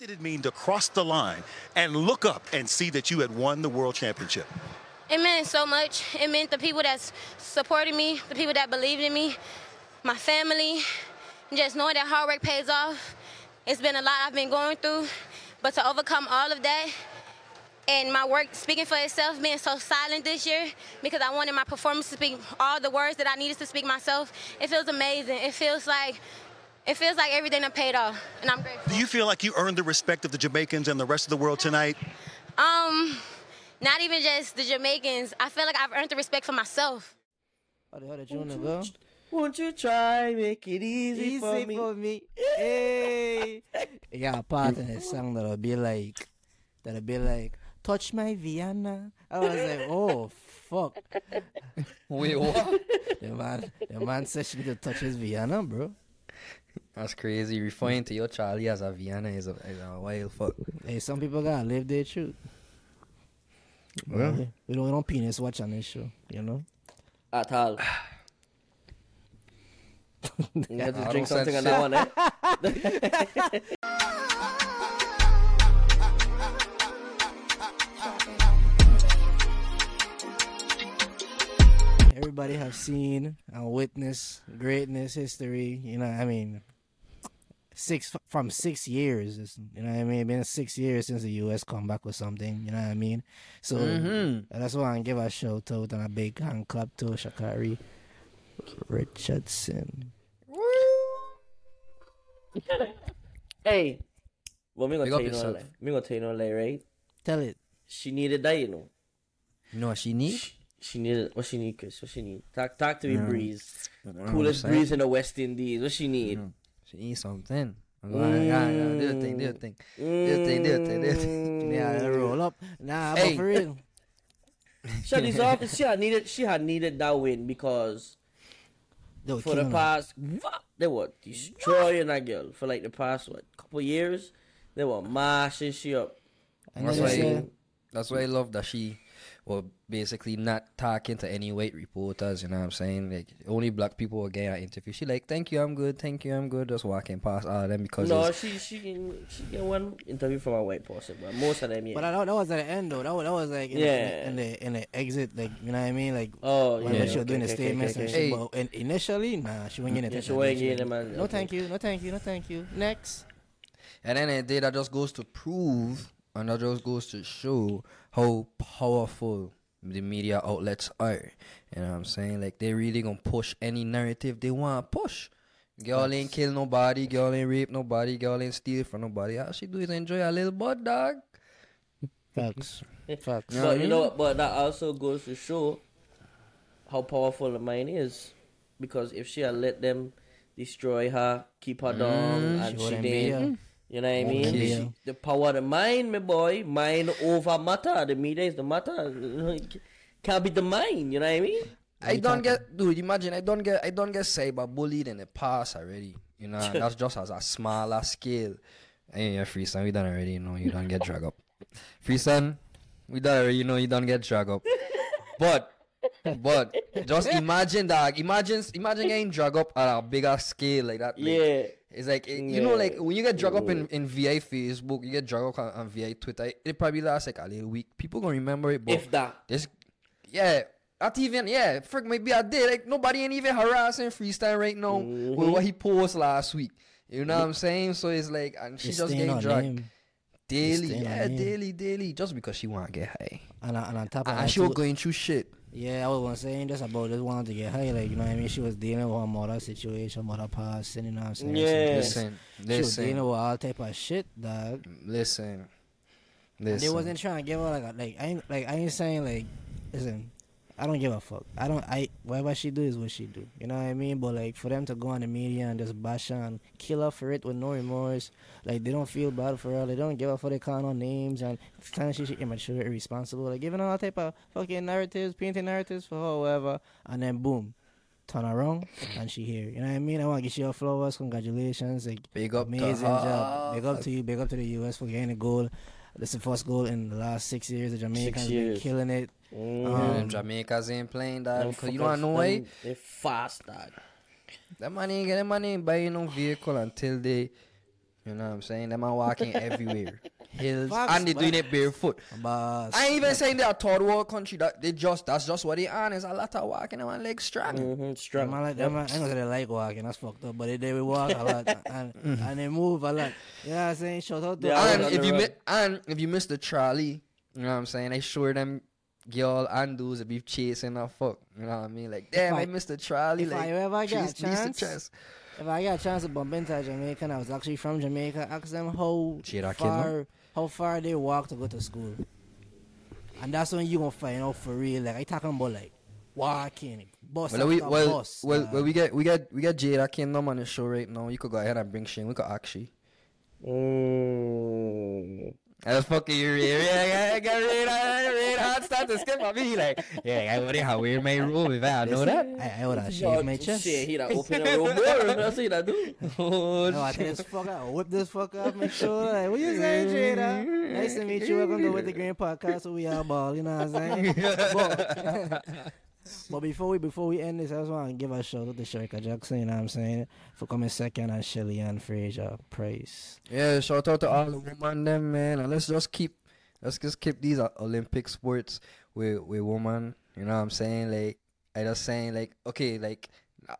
did it mean to cross the line and look up and see that you had won the world championship? It meant so much. It meant the people that supported me, the people that believed in me, my family, just knowing that hard work pays off. It's been a lot I've been going through, but to overcome all of that and my work speaking for itself, being so silent this year because I wanted my performance to speak all the words that I needed to speak myself, it feels amazing. It feels like it feels like everything that paid off, and I'm grateful. Do you feel like you earned the respect of the Jamaicans and the rest of the world tonight? Um, not even just the Jamaicans. I feel like I've earned the respect for myself. How the hell did you wanna go? Won't you try make it easy, Easy for me? for me. Hey. You got a part in the song that'll be like, that'll be like, touch my Vienna. I was like, oh fuck. Wait, what? The man, the man said she need to touch his Vienna, bro. That's crazy. Referring to your Charlie as a Vienna is a, is a wild fuck. Hey, some people gotta live their truth. Well. we don't we don't penis watch on this show, you know. At all. You have to drink something on sense that one, eh? Everybody have seen and witnessed greatness, history. You know, I mean, six from six years. it's- You know what I mean? It's Been six years since the U.S. come back with something. You know what I mean? So Mhm. that's why I give a shout out and a big hand clap to Sha'Carri Richardson. hey, well, me gonna tell you no yourself. lie. Me gonna tell you no lie, right? Tell it. She needed that, you know. You know what she need? She, she needed what she need, Chris. What she need? Talk, talk to me, Yeah. Breeze. You know what I'm Coolest breeze in the West Indies. What she need? Mhm. She need something. I'm going, yeah, yeah, do a thing, do a thing. Do a thing, do a thing, do your thing. Yeah, mm. roll up. Nah, Hey. but for real. Shut these off. She had needed. She had needed that win because They were for the past what they were destroying that girl for like the past what couple years. They were mashing she up. And That's why, that's why I love that she was basically not talking to any white reporters, you know what I'm saying? Like, only black people were getting an interview. She like, thank you, I'm good, thank you, I'm good, just walking past all of them because No, she she can she get one interview from a white person, but most of them yeah. But that, that was at the end though. That was, that was like in, Yeah. the, in the in the exit, like you know what I mean, like oh when, yeah, when she was okay, doing the okay, okay, statements okay, and okay. shit. Hey. But in, initially, nah, she wasn't getting Yeah, attention. she wasn't She getting like, them, No, okay. thank you. No, thank you. No, thank you. Next. And then the day that just goes to prove and that just goes to show how powerful the media outlets are. You know what I'm saying? Like they really gonna push any narrative they wanna push. Girl ain't kill nobody, girl ain't rape nobody, girl ain't steal from nobody. All she do is enjoy a little butt dog. Facts. Facts. You know what I But you mean? know? But that also goes to show how powerful the mind is, because if she had let them destroy her, keep her mm. down, mm. and She she didn't. Here. You know what I mean? Wouldn't She- the power of the mind, my boy. Mind over matter. The media is the matter. Can't be the mind. You know what I mean? I don't get dude, imagine I don't get I don't get cyber bullied in the past already. You know, that's just as a smaller scale. Hey, yeah, free we done already, you know, you don't get drag up. Free son, we done already, you know, you don't get drag up. But but just imagine that imagine imagine getting drag up at a bigger scale like that. like, Yeah. It's like it- you know, like when you get drug up in, in VI Facebook, you get drug up on, on VI Twitter. It probably lasts like a little week. People gonna remember it, but If that. this, yeah, not even yeah. Frick, maybe I did. Like nobody ain't even harassing freestyle right now with Mm-hmm. what he posted last week. You know what I'm saying? So it's like, and she It's just staying getting on dragged name. daily, yeah, daily, daily, just because she wanna get high. And, and on top of And that, she was too- going through shit. Yeah, I was saying just about just wanted to get high, like you know what I mean. She was dealing with her mother situation, mother passing, you know what I'm saying. Yeah. Listen, she was dealing with all type of shit, dog. listen, And they wasn't trying to give her like a, like I ain't like I ain't saying like listen, I don't give a fuck. I don't I whatever she do is what she do. You know what I mean? But like for them to go on the media and just bash her and kill her for it with no remorse, like they don't feel bad for her. They don't give a fuck. They calling her names and telling she she immature, irresponsible, like giving her all type of fucking narratives, painting narratives for her, whatever. And then boom. Turn around and she here. You know what I mean? I want to give you your flowers. Congratulations. Like, Big up to amazing her. job. Big up to you. Big up to the US for getting a goal. This is the first goal in the last six years. The Jamaicans been years. killing it. Mm. Yeah, Um, them Jamaicans ain't playing that Them because you fuckers, don't know why. them- They fast, dog. That man ain't, that man ain't buying no vehicle until they You know what I'm saying? Them are walking everywhere. Hills. Facts, and they doing it barefoot. But I ain't even saying they're a third world country. That they just that's just what they are. There's a lot of walking on legs strong. Mm-hmm, strong. Them man like, them man, I ain't gonna say they like walking, that's fucked up. But they, they walk a lot and, and they move a lot. You know what I'm saying? Shout out to Yeah, and if you mi- and if you miss the trolley, you know what I'm saying? They sure them girl and dudes that be chasing a fuck. You know what I mean? Like damn, I, I- missed the trolley. if like, I ever get a chase- chase the chance, chest. If I got a chance to bump into a Jamaican, I was actually from Jamaica. Ask them how Jada far, how far they walk to go to school, and that's when you gonna find out for real. Like I talking about like walking, bus Well, we after well, bus. well, dog. well, we get we get we get Jada Kingdom on the show right now. You could go ahead and bring Shane. We could actually. Mm. I was fucking you, Ray. Ray, I got Ray, Ray, hard start to skip on me. Like, yeah, I wouldn't have wear my robe if I know that. I, I would have shaved my chest. Shit, he done open a room more. That's what he done do. Oh, No, I think this fuck out. Whip this fuck off my shoulder. Like, what you saying, Jada? Nice to meet you. Welcome to With the Grain Podcast. So we are ball. You know what I'm saying? but, before we before we end this, I just want to give a shout out to Shericka Jackson. You know what I'm saying? For coming second and Shelly-Ann Fraser. Praise. Yeah, shout out to all the women them man. And let's just keep let's just keep these uh, Olympic sports with with women. You know what I'm saying? Like I just saying like okay, like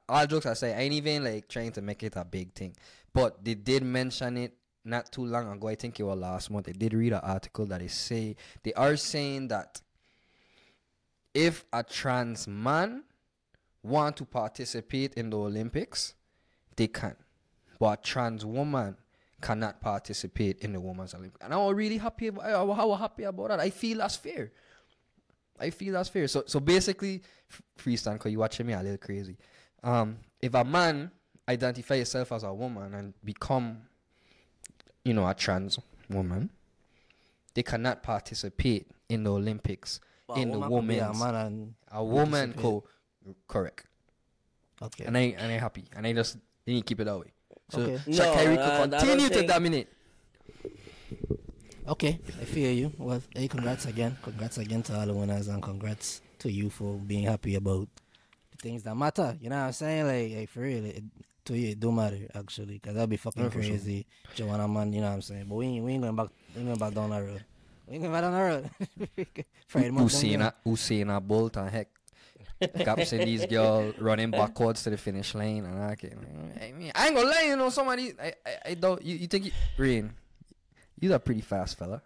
all jokes I say, I ain't even like trying to make it a big thing. But they did mention it not too long ago. I think it was last month. I did read an article that they say they are saying that if a trans man want to participate in the Olympics, they can. But a trans woman cannot participate in the women's Olympics. And I was really happy about I was happy about that. I feel that's fair. I feel that's fair. So so basically, freestyle, because you watching me a little crazy. Um, if a man identify himself as a woman and become, you know, a trans woman, they cannot participate in the Olympics in the woman could be a man A woman participate. co correct. okay. And I and I happy. And I just they need to keep it that way. So Okay. so No, Kyrie uh, I could don't continue to think- dominate. Okay, I feel you. Well, hey, congrats again. Congrats again to all the winners and congrats to you for being happy about the things that matter. You know what I'm saying? Like, like for real, it, to you, it don't matter actually, because that'd be fucking Yeah, for sure. crazy. Joanna man, you know what I'm saying? But we ain't, we ain't going back, we ain't going back down that road. We ain't going back down that road. Friday month, don't Usain get- Usain Bolt and heck. Caps and these girls running backwards to the finish line and I can't. I mean I ain't gonna lie, you know, somebody I I, I don't you, you think you, Rain, you're a pretty fast fella.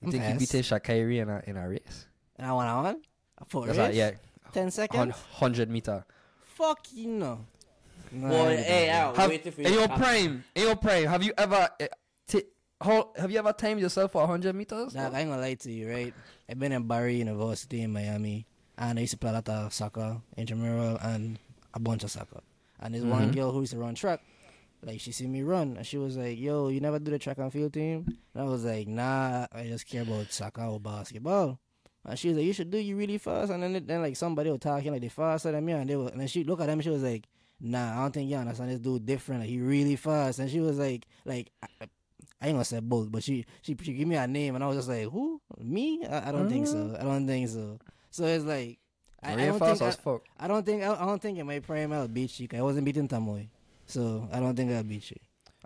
You I'm think fast. you beat Sha'Carri in a in a race? And I want on one. For That's real? like, yeah. 10 seconds? hundred meter. Fuck you know. Nah, Boy, I ain't hey, doing Al, Have, waiting for in you. your Ah, prime, in your prime, have you ever uh, t- how, have you ever timed yourself for hundred meters? Dog, I ain't gonna lie to you, right? I've been in Barry University in Miami, and I used to play a lot of soccer, intramural, and a bunch of soccer. And there's one Mhm. girl who used to run track. Like she see me run, and she was like, "Yo, you never do the track and field team?" And I was like, "Nah, I just care about soccer or basketball." And she was like, "You should do you really fast." And then then like somebody was talking like they faster than me, and they were, and then she look at them, she was like, "Nah, I don't think you understand this dude different. Like, he really fast." And she was like, like. I, ain't gonna say both, but she she she give me a name, and I was just like, "Who? Me? I, I don't think so. Mm-hmm. I don't think so." So it's like, I, I don't think I, fuck. I don't think I, I don't think in my prime I'll beat you. I wasn't beating Tamoy, so I don't think I'll beat you.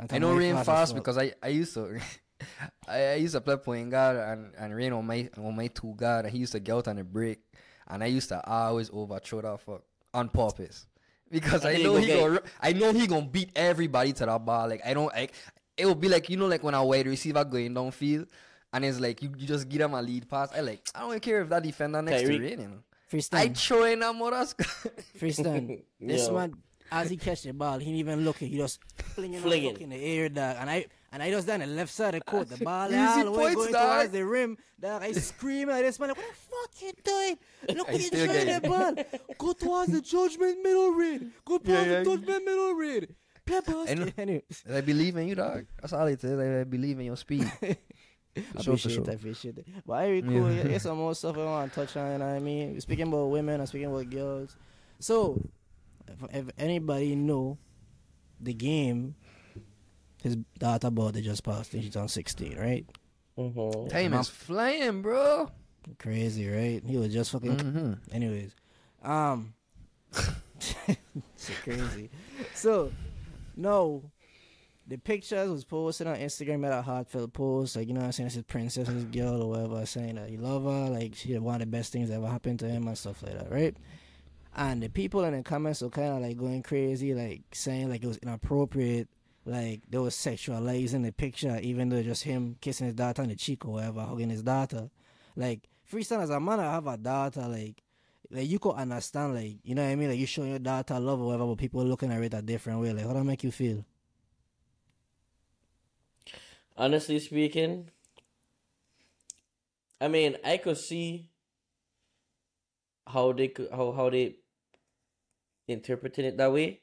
I know fast because I, I used to I, used to play point guard and, and Rain on my on my two guard and he used to get out on the break and I used to always overthrow that fuck on purpose. Because I know he gonna I know he gonna beat everybody to that ball. Like I don't like it would be like you know like when a wide receiver going downfield and it's like you, you just give them a lead pass. I like I don't care if that defender next Tyreek. to Rain, you know. I freestyle, throw in that mother freestyle. This Yo. man, as he catch the ball, he didn't even look. He just flinging, Flinging. flinging. in the air, dog. And I and I just down the left side of the court. The ball Easy all the way points, going dog. towards the rim. Dog, I scream at this man. Like, what the fuck you doing? Look I what you still trying get that ball. Go towards the judgment middle ring. Go towards Yeah, the judgment middle ring. Play I basket. know. Believe in you, dog. That's all it is. I, I believe in your speed. I For sure, for appreciate sure. it, I appreciate it. But I really cool. Yeah. Yeah. There's some more stuff I want to touch on. You know what I mean? We're speaking about women. I'm speaking about girls. So, if, if anybody know the game, his daughter about they just passed. and She's on 16, right? mhm. Time is flying, bro. Crazy, right? He was just fucking. Mm-hmm. Anyways, um, so crazy. So, no, the pictures was posted on Instagram at a heartfelt post, like you know I'm saying, this is princess's girl or whatever, saying that he love her, like she one of the best things that ever happened to him and stuff like that, right? And the people in the comments were kind of like going crazy, like saying like it was inappropriate, like they was sexualizing the picture, even though just him kissing his daughter on the cheek or whatever, hugging his daughter. Like freestyle as a man, I have a daughter, like like you could understand, like you know what I mean, like you showing your daughter love or whatever, but people looking at it a different way. Like how that make you feel? honestly speaking, I mean, I could see how they could how how they interpreting it that way,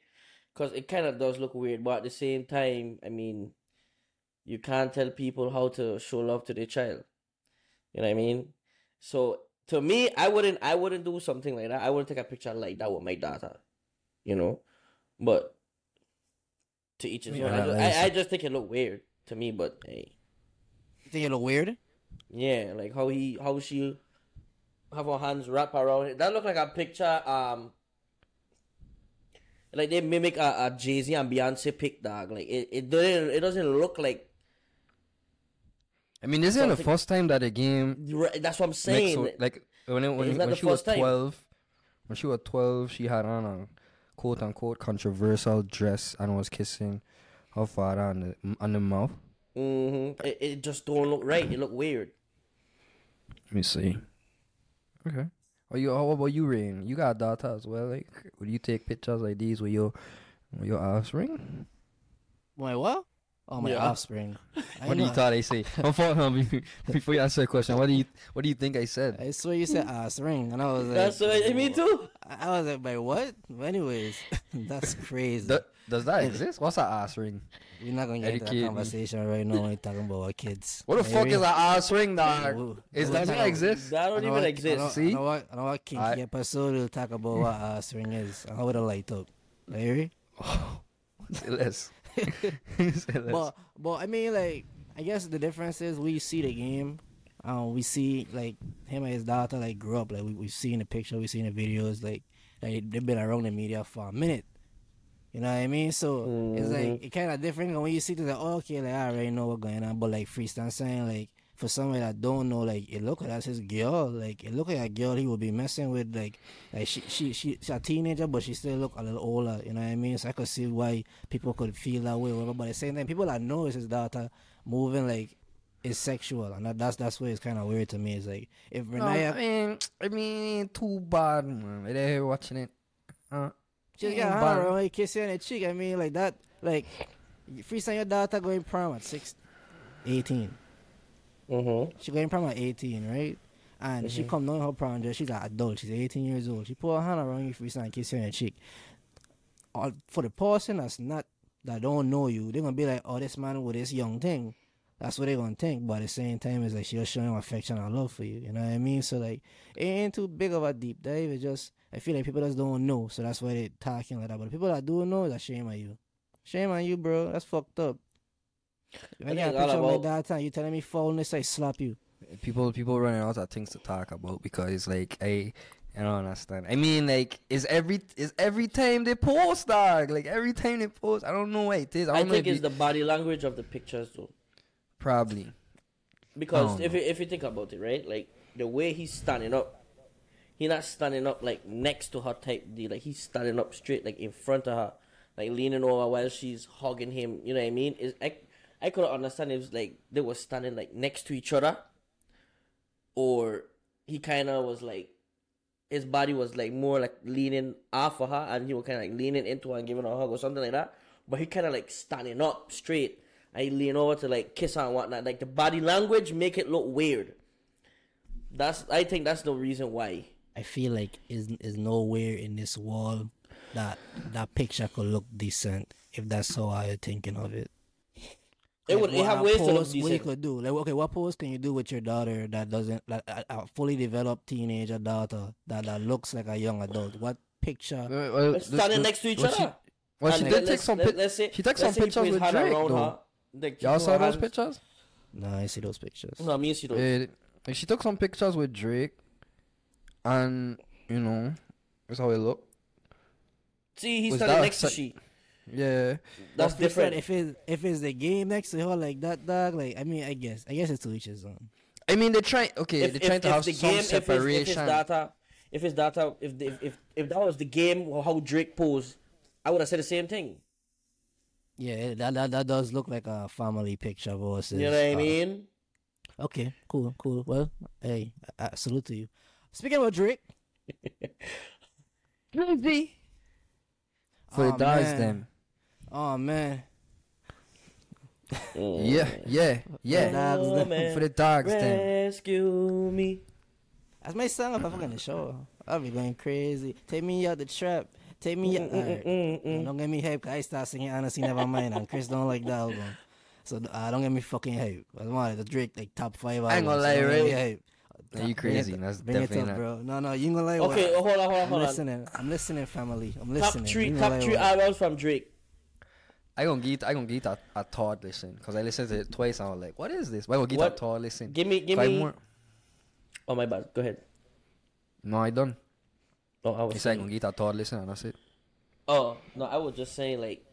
because it kind of does look weird. But at the same time, I mean, you can't tell people how to show love to their child. You know what I mean? So to me, I wouldn't I wouldn't do something like that. I wouldn't take a picture like that with my daughter. You know, but to each his own. I, Yeah, ju- that's- I, I just think it look weird to me, but hey. You think it look weird? Yeah, like how he how she have her hands wrapped around it. That look like a picture. Um, like they mimic a, a Jay Z and Beyonce pic dog. Like it, it doesn't it doesn't look like. I mean, this isn't the first time that the game Right, That's what I'm saying. so, like when it, when, when she was time. twelve, when she was twelve, she had on a quote unquote controversial dress and was kissing her father on the on the mouth. hmm it, it just don't look right. It look weird. Let me see. Okay. Or you? How about you, Rain? You got a daughter as well. Like, would you take pictures like these with your with your offspring? My what? Oh, my Yeah. offspring. What do you thought I say? Before, um, before you answer the question, what do you what do you think I said? I swear you said ass ring, and I was like, That's what me too. I I was like, by what? But anyways, that's crazy. Do- does that exist? What's an ass ring? We're not gonna get into Educate that conversation right now when we're talking about our kids. What the fuck is an ass ring, dog? Ooh. Is We'll that talk not about- exist? That don't even what- I exist. know, See? I know what, I know what kinky I- episode we'll talk about what ass ring is and how it'll light up. Larry? Say less. But but I mean like I guess the difference is we see the game. Um, we see like him and his daughter like grew up. Like we we've seen the picture, we've seen the videos. Like, like they've been around the media for a minute. You know what I mean? So it's like it kind of different when you see this. Like, oh, okay, like I already know what's going on. But like freestyle saying like for somebody that don't know, like it look like that's his girl. Like it look like a girl he would be messing with. Like like she she she she's a teenager, but she still look a little older. You know what I mean? So I could see why people could feel that way. Whatever. But at the same time, people that know it's his daughter moving like is sexual, and that, that's that's where it's kind of weird to me. It's like if No, Renaya, I mean, I mean, too bad, man. They here watching it. Uh, Just got her around, kiss you on the cheek. I mean, like that, like, freestyle your daughter going prom at six, 18. Mm-hmm. She going prom at 18, right? And she come down her prom dress. She's an adult. She's 18 years old. She put her hand around you, freestyle, and kiss you on the cheek. For the person that's not, that don't know you, they're going to be like, oh, this man with this young thing. That's what they're going to think. But at the same time, it's like she's showing affection and love for you. You know what I mean? So, like, it ain't too big of a deep dive. It's just, I feel like people just don't know. So that's why they talking like that. But the people that do know, a shame on you. Shame on you, bro. That's fucked up. If I I get a picture of my about- daughter you telling me foulness, I slap you. people, people running out of things to talk about because, like, I, I don't understand. I mean, like, is every is every time they post, dog? Like every time they post, I don't know what it is. I, I think it's you- the body language of the pictures though. probably. Because Oh, if no. you, if you think about it, right, like the way he's standing up, he not standing up like next to her type deal. Like he's standing up straight, like in front of her, like leaning over while she's hugging him. You know what I mean? Is I couldn't understand if like they were standing like next to each other, or he kind of was like his body was like more like leaning off of her, and he was kind of like leaning into her and giving her a hug or something like that. But he kind of like standing up straight. and he lean over to like kiss her and whatnot. Like the body language make it look weird. That's I think that's the reason why. I feel like is is nowhere in this wall that that picture could look decent if that's how I'm thinking of it. It would. It what have ways to look pose- What you could do, like okay, what pose can you do with your daughter that doesn't, like, a, a fully developed teenager daughter that, that looks like a young adult? What picture? Well, well, But standing next to each well, she- other. Well, she And did take some. let- pic- let's say- she took some say pictures with Drake, though. like, Y'all saw those pictures? No, I see those pictures. No, I mean, she don't. Like she took some pictures with Drake, and you know, that's how it looked. See, he's Was standing next to se- she. Yeah. That's But different. If it's if it's the game next to her like that, dog. Like I mean, I guess I guess it's to each his own. I mean, they're trying. Okay, if, they're if, trying to if have the some game, if it's, if it's data, if it's data, if, the, if if if that was the game, how Drake posed, I would have said the same thing. Yeah, that that, that does look like a family picture versus. You know what I uh, mean? Okay, cool, cool. Well, hey, uh, salute to you. Speaking about Drake, Crazy. For Oh, the dogs, man. them. Oh man, mm. Yeah, yeah, yeah. dogs, Oh, them. man. For the dogs, them. Rescue me. that's my song if I fucking the show. I'll be going crazy. Take me out the trap. Take me mm, out. Mm, Alright. Mm-mm-mm. Don't get me hype. 'cause I start singing honestly never mind, and Chris don't like that album. So uh, don't get me fucking hype. I want the Drake like top five. I ain't gonna albums, lie, so don't get me right? hype. Nah, you Bring it- crazy. That's Bring it definitely up, not. bro. No, no, you ain't gonna lie. Okay, what? hold on, hold on, I'm hold on. listening. I'm listening, family. I'm listening. Top listening. three, top three albums from Drake. I gonna get I gonna get a, a third listen because I listened to it twice and I was like, what is this? Why gonna get a What? third listen? Give me, give Five me. more. Oh my bad. Go ahead. No, I done. Oh, I was He said I saying. gonna get a third listen and that's it. Oh no, I was just saying like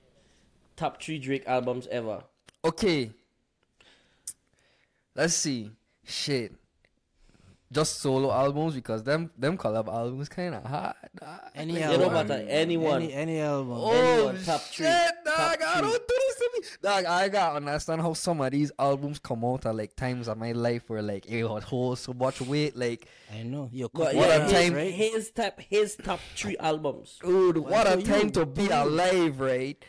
top three Drake albums ever. Okay. Let's see. Shit. Just solo albums because them them collab albums kind of hard. Any Like, It album. don't matter. Anyone. Any, any album. Oh Anyone, top three. Shit, dog! Top I three. don't do this to me, dog. I gotta understand how some of these albums come out at like times of my life where like it would hold so much weight. Like, I know. Yo, But cook What yeah, a his, time- right? his top his top three albums. dude, what a time you, to be alive, right?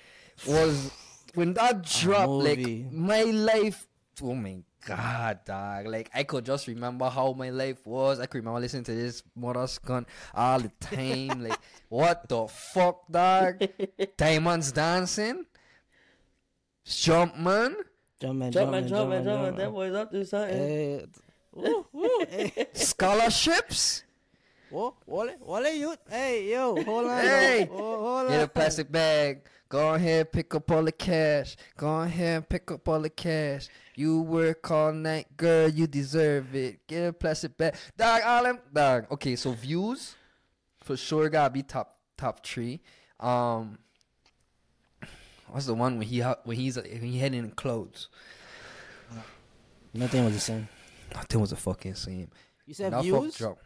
Was when that dropped, like my life. Oh my god, dog! Like I could just remember how my life was. I could remember listening to this mother's gun all the time. like, what the fuck, dog? Diamonds dancing, Jumpman. Jumpman, Jumpman, Jumpman, Jumpman, Jumpman. Jumpman. That boy's up to something. Eh, woo, woo, eh. scholarships. Whoa, Wale, Wale, you. Hey, yo, hold on. Hey. yo. Oh, hold Get a plastic bag. Go ahead, pick up all the cash. Go ahead, pick up all the cash. You work all night, girl. You deserve it. Get a plastic bag, dog. All them, dog. Okay, so views for sure gotta be top top three. Um, what's the one when he ha- when he's when he heading in clothes? Nothing was the same. Nothing was a fucking same. You said That fuck views? drop.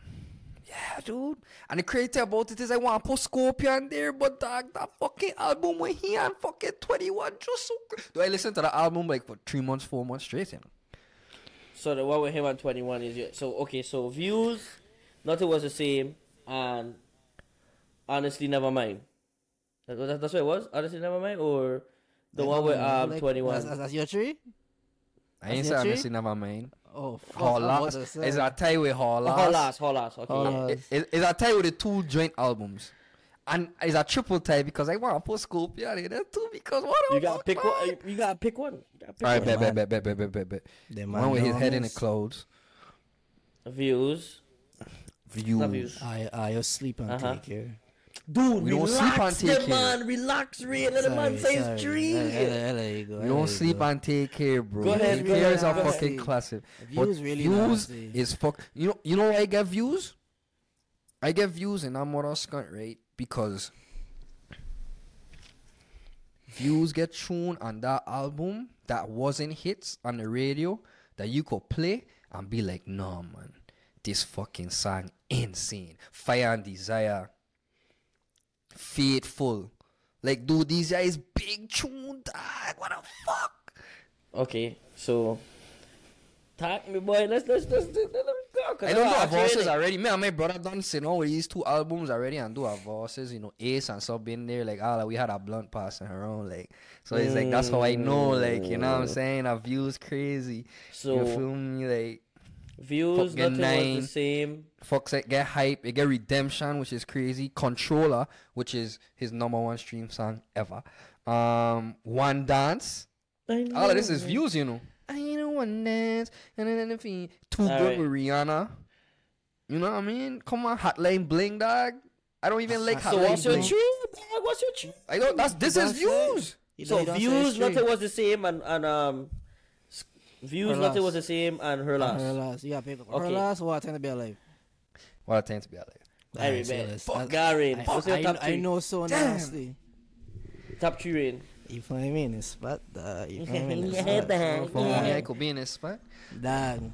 Yeah, dude. And the crazy about it is I want to put Scorpion there, but dog, that fucking album when he on fucking 21 just so cra- Do I listen to the album like for three months, four months straight, you know? So the one with him on twenty one is your, so okay. So views, nothing was the same, and honestly, never mind. That, that- that's what it was. Honestly, never mind, or the one with um Like, twenty That's, that's your tree? I ain't That's say honestly, never mind. Oh, fuck. Hall I'm about last. to say. Is a tie with Hall last. Hall last, hall last. Okay. Hall yeah. It- it- It's a tie with the two joint albums. And it's a triple tie because I want to put Scorpion in there too because what the You gotta fuck, pick man? one. You gotta pick one. You gotta pick Alright, one. bet, man. bet, bet, bet, bet, bet, bet. The One with his head in the Madonas. clothes. Views. Views. Views. I, I, you sleep and Uh-huh. take care. Dude, We don't relax, sleep and take the care. man. Relax, real. Let the man say his dream. There you go. You don't sleep go. and take care, bro. Go ahead, Take go care ahead, is a go ahead. fucking classic. Views but really views nasty. is fuck. You know, you know why I get views? I get views and I'm what skunt, right? Because views get tuned on that album that wasn't hits on the radio that you could play and be like, no man, this fucking song insane. Fire and desire. Faithful. Like, dude, these guys big tune, dog. What the fuck? Okay, so talk me, boy. Let's let's let's, let's go. I don't do verses already. Me and my brother done sitting on these two albums already and do our verses, you know, Ace and sub in there. Like, ah, all we had a blunt passing around, like, so it's like that's how I know, like, you know what I'm mm. saying? Our views crazy. So you feel me? Like, views, nothing get was the same. Fox it get hype, it get redemption, which is crazy. Controlla, which is his number one stream song ever. Um, One Dance. All of this is views, you know. I know one dance, and then if feet. Too good Alright. with Rihanna. You know what I mean? Come on, Hotline Bling, dog. I don't even like So Hotline what's your Bling. dream? dog? What's your dream? I don't. That's this is That's it. views. So views, nothing was the same, and and um, views, Her nothing last. was the same, and her last. Her last. yeah, gotta pick her Okay. last or time to be alive. What a time to be alive. Hey, Alright, so man. let's- Fuck I- Garin. I, What's your I, top I three? know so Damn. nasty. top three rain. You feel me in this spot, dog. You feel me in this Yeah, spot. dog. For me, I could be in this spot. Dog.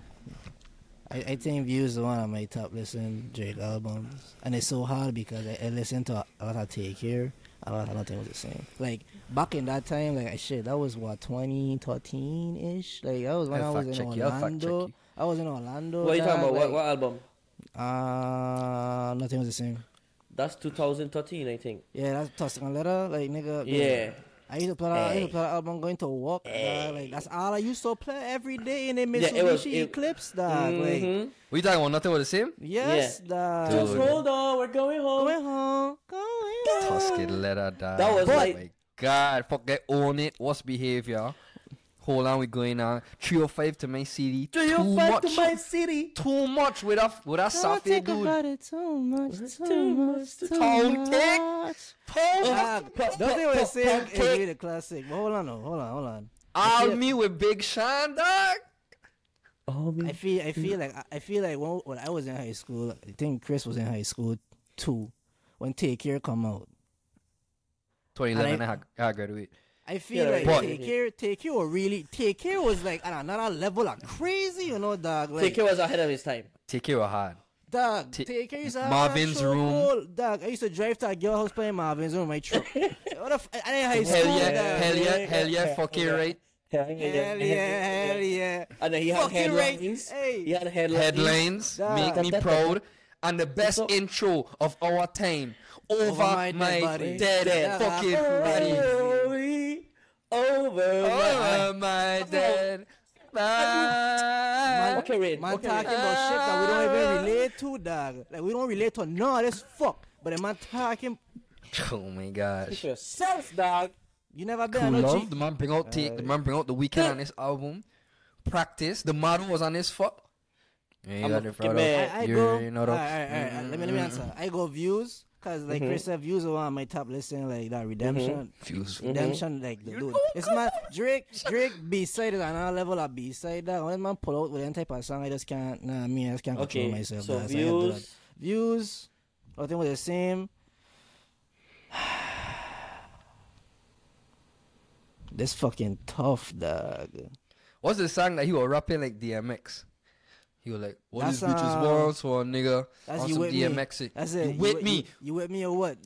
I, I think Views is one of my top listen Drake albums. And it's so hard because I, I listen to a, a lot of Take Care. A lot of nothing was the same. Like back in that time, like shit, that was what 2013 ish. Like that was when I'll I was in check you, I'll fact Orlando. I was in Orlando. What are you talking about? What, like, what album? Uh, nothing was the same. That's 2013, I think. Yeah, that's Tuscan Leather. Like nigga. Yeah. I used to play that, I used to play that album going to work. dog. Like that's all I used to play every day in the Yeah, it was- Mitsubishi it- Eclipse, dog. Like Mhm. We talking about nothing was the same? yes, dog. Just hold on, we're going home. Going home, going home. Tuscan Leather, dog. That was oh like- my God, forget own it. What's behavior? Hold on, we going on. 305 to my CD. Too 305 much. to my city. Too much with a with a Don't think dude. about it too much, too, too much, much, too Don't think. much. Pause. Dog, pop, Don't think what pop, it's saying is really the classic. But hold on, hold on, hold on. All feel- me with Big Sean, dog. Oh, I feel, I feel like, I feel like when, when I was in high school, I think Chris was in high school too. When Take Care come out, 2011, And I, had- I graduate. I feel Yeah, like But- Take Care, Take Care were really, Take Care was like on another level of crazy, you know, dog. Like, Take Care was ahead of his time. Take care of hard. Dog, Ta- take care of Marvin's Room. Dog, I used to drive to a girl house playing Marvin's Room in my truck. what the didn't high school, Hell yeah, dog. hell yeah, yeah, hell yeah, yeah, fucking yeah. right. Hell yeah, hell yeah. And then he had Fucking headlines. Hey. He had headlines. Headlines make me proud. And the best intro of our time over, my, my dead body. dead, Dead fucking body. body. Over my- my dead body. Okay, Rain. Man Okay, talking Rain. about shit that we don't even relate to, dog. Like we don't relate to none of this fuck. But the man talking, Oh my Speak gosh. for yourself, dog. you never been Cool on love. cheat. The man bring out take. The man bring out the Weeknd on this album. Practice. The model was on this fuck. Yeah, you I'm got a it, fucking brother. I, I go. Let me let me answer. I go views. Cause like Mm-hmm. Chris said, views are one of my top listen like that redemption. Fuse. Redemption, like the dude. It's my Drake. Drake B side is another level of B side. That when man pull out with any type of song, I just can't. Nah, me, I just can't control Okay, myself. so dog, I can't do that. views. views. I think was the same. This fucking tough, dog. What's the song that he was rapping like DMX? He was like, "What That's, these bitches uh, want for a nigga That's on you some with DMX me. shit." That's it. You with you, me? You, you with me or what?